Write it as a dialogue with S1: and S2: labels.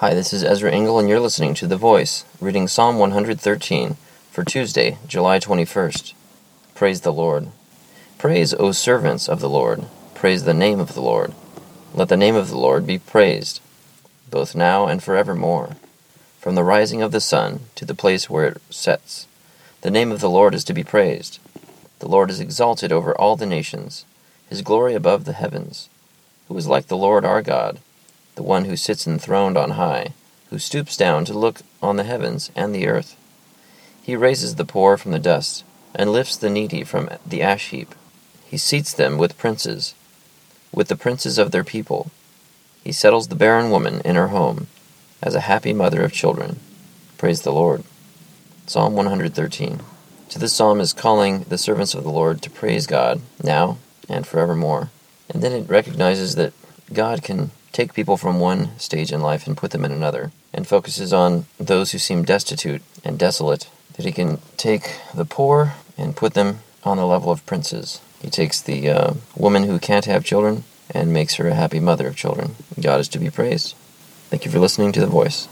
S1: Hi, this is Ezra Engel, and you're listening to The Voice, reading Psalm 113 for Tuesday, July 21st. Praise the Lord. Praise, O servants of the Lord. Praise the name of the Lord. Let the name of the Lord be praised, both now and forevermore. From the rising of the sun to the place where it sets, the name of the Lord is to be praised. The Lord is exalted over all the nations, his glory above the heavens. Who is like the Lord our God? The one who sits enthroned on high, who stoops down to look on the heavens and the earth. He raises the poor from the dust, and lifts the needy from the ash heap. He seats them with princes, with the princes of their people. He settles the barren woman in her home, as a happy mother of children. Praise the Lord. Psalm 113. To this psalm is calling the servants of the Lord to praise God now and forevermore. And then it recognizes that God can take people from one stage in life and put them in another, and focuses on those who seem destitute and desolate, that he can take the poor and put them on the level of princes. He takes the uh, woman who can't have children and makes her a happy mother of children. God is to be praised. Thank you for listening to The Voice.